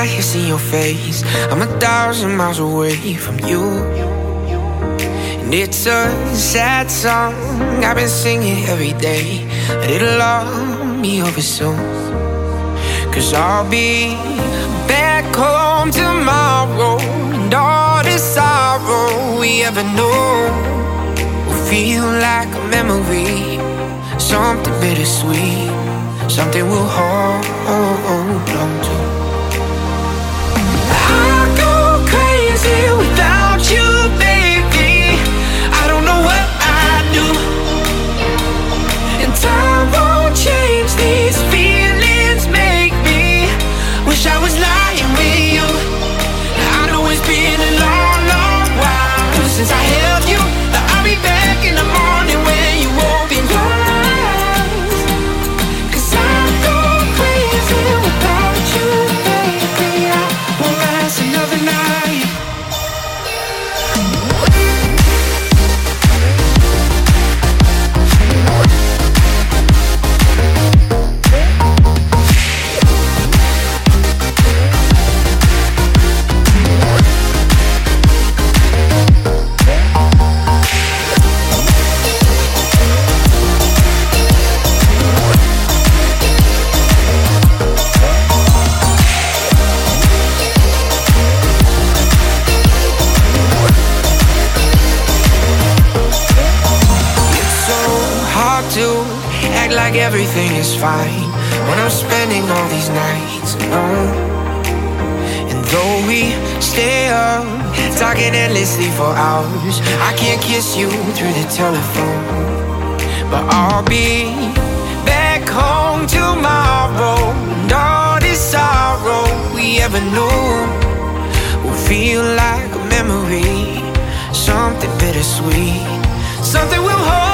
I hear see your face. I'm a thousand miles away from you. And it's a sad song. I've been singing every day. But it'll all be over soon Cause I'll be back home tomorrow. And all the sorrow we ever know Will feel like a memory. Something bittersweet. Something we'll hold on to. telephone. But I'll be back home tomorrow. And all this sorrow we ever knew will feel like a memory, something bittersweet, something we'll hold.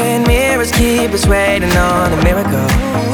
broken mirrors keep us waiting on a miracle.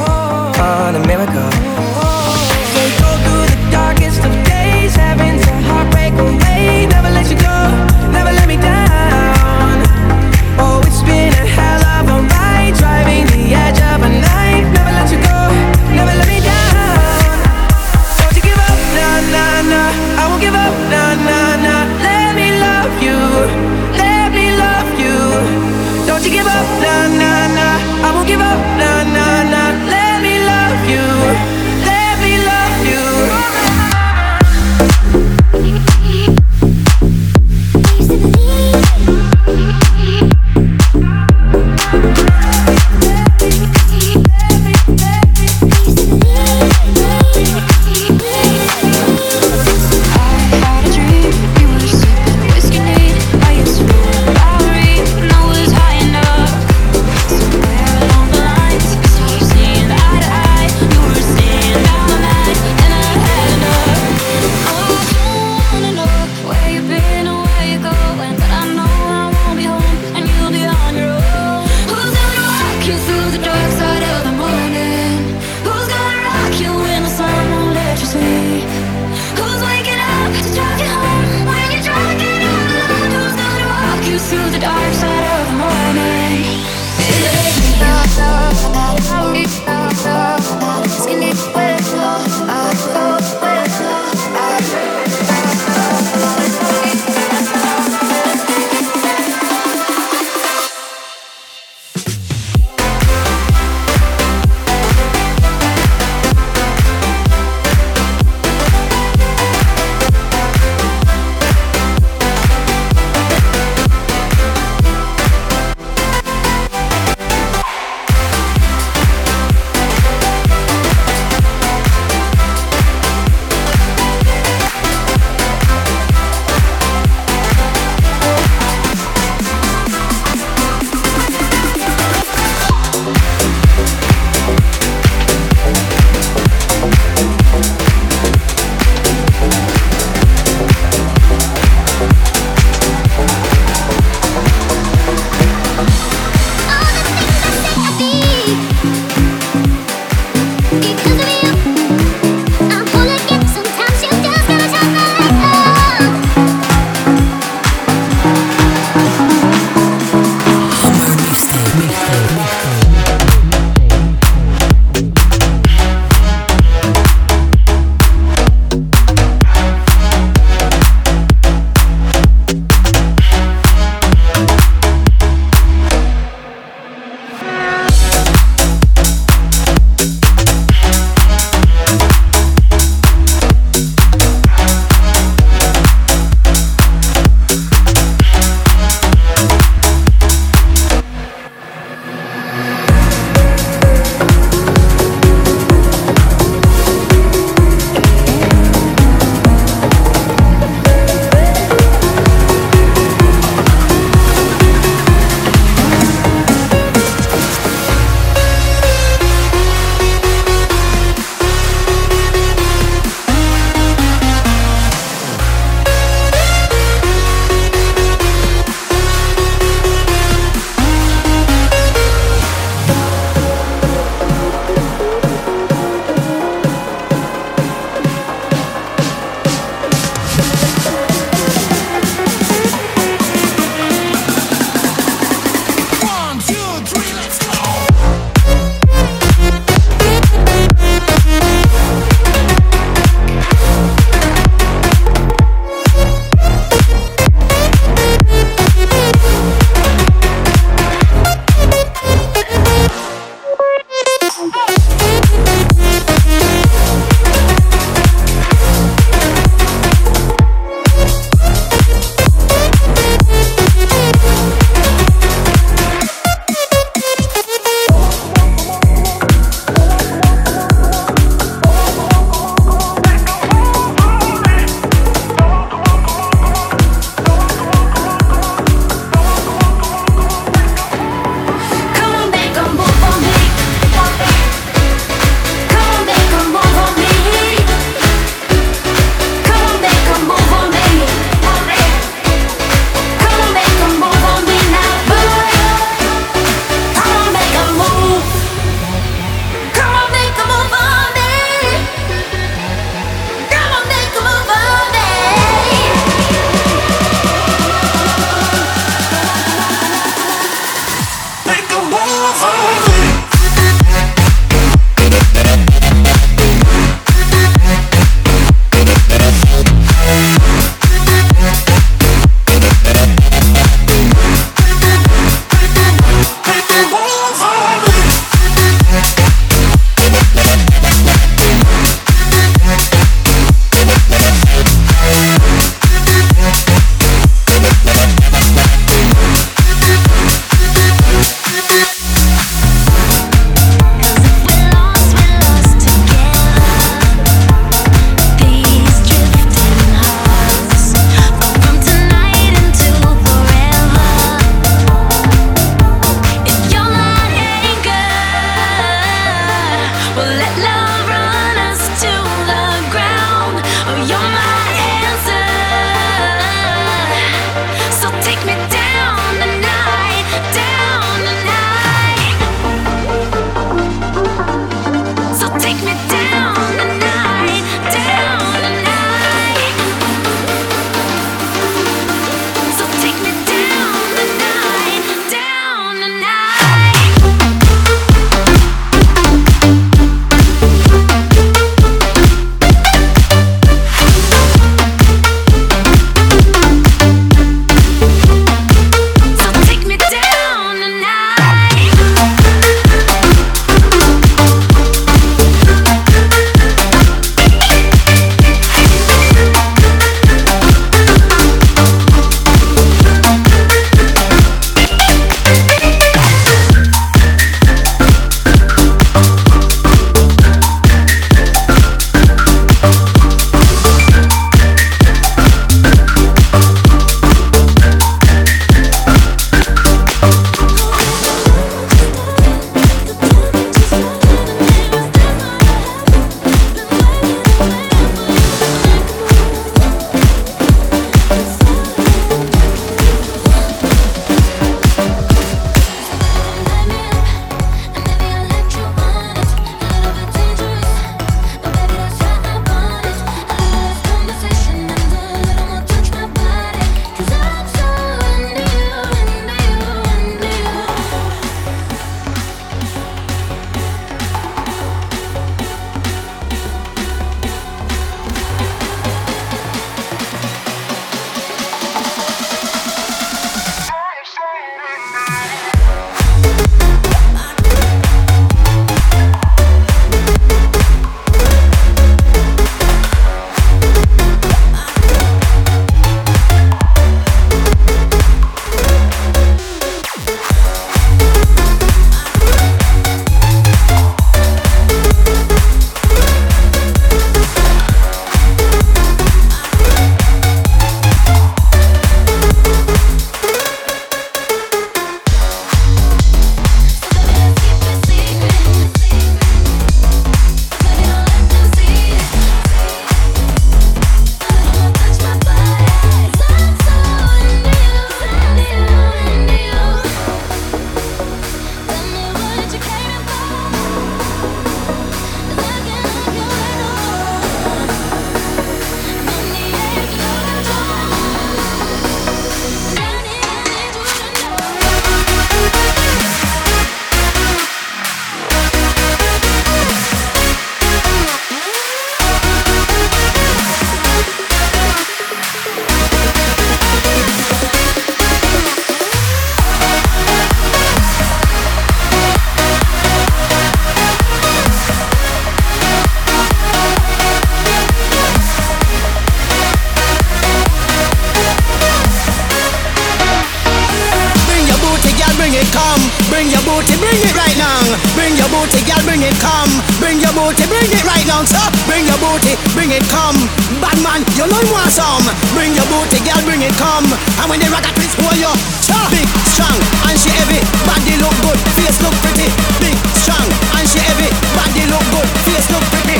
bad man, you know him want some. Bring your booty girl, bring it come. And when the rock at this you Cha! Big, strong, and she heavy Body look good, face look pretty. Big, strong, and she heavy Body look good, face look pretty.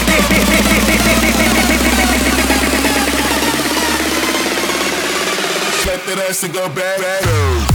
Slap the ass go back, back.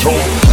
talk.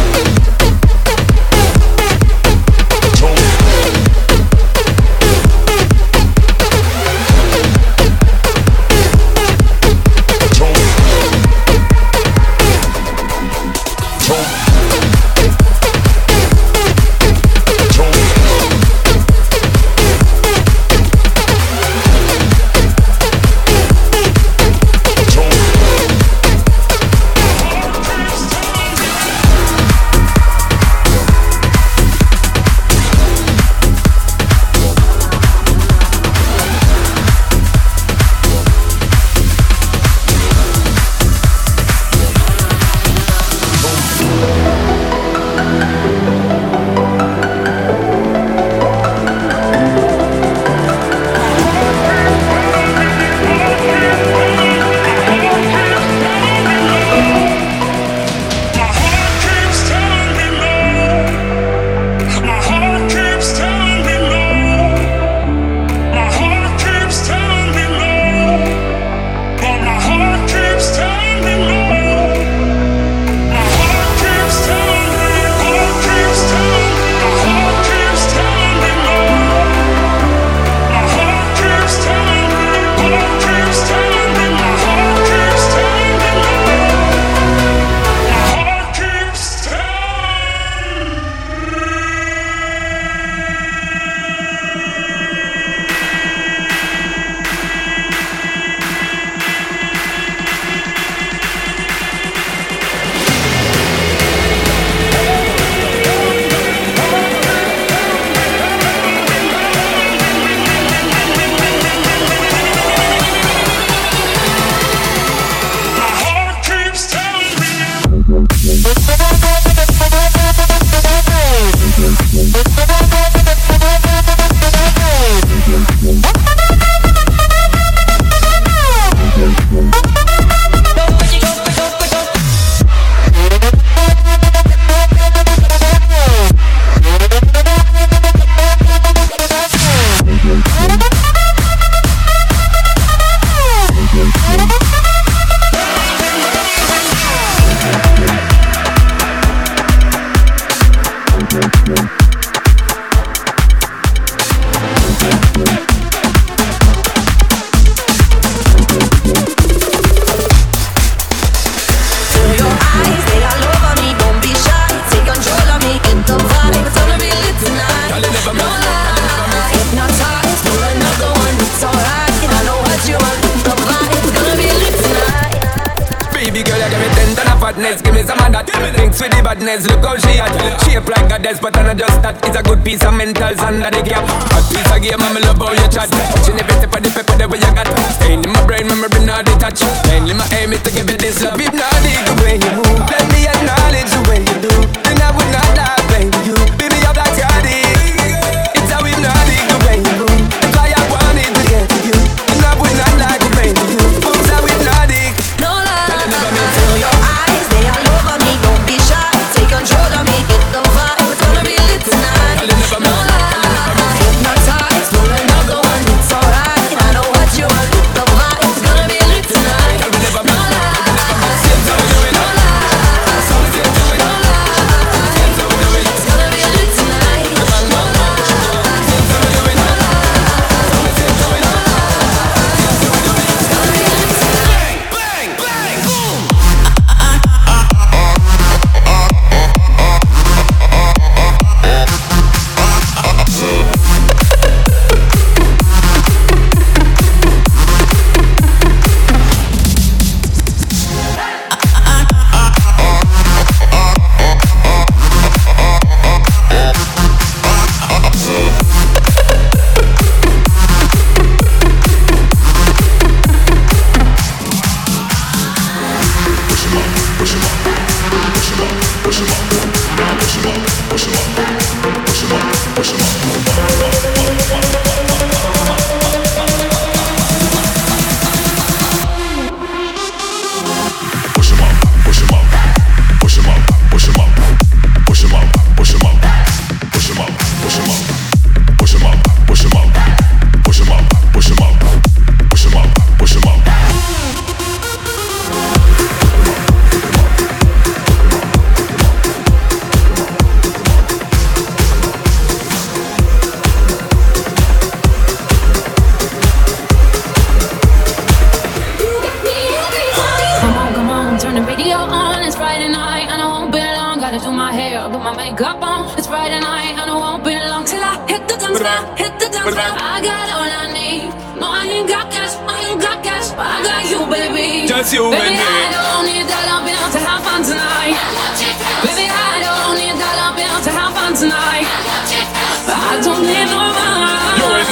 good piece of mentals under the cap. Hot piece of game, I'm love how you chat. Watching every step of the paper, that we you got. Pain in my brain, memory not detached. Mainly my aim is to give it this love, if not, the way you move.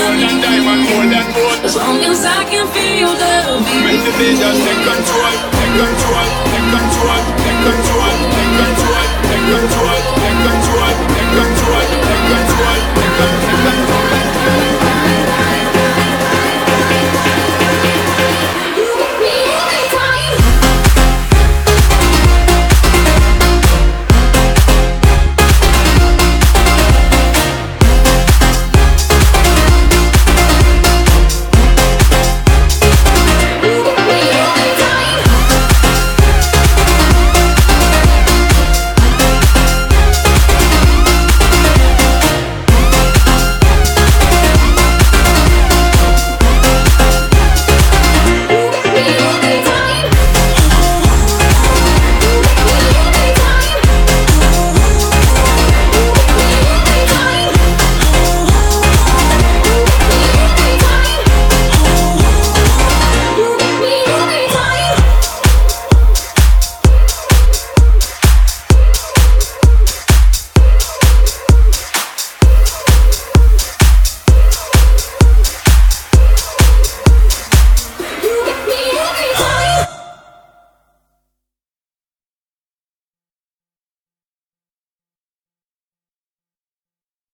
More than diamond, more than gold. As long as I can feel the beat. Make the beat just take control, take control, take control, take control, take control, take control.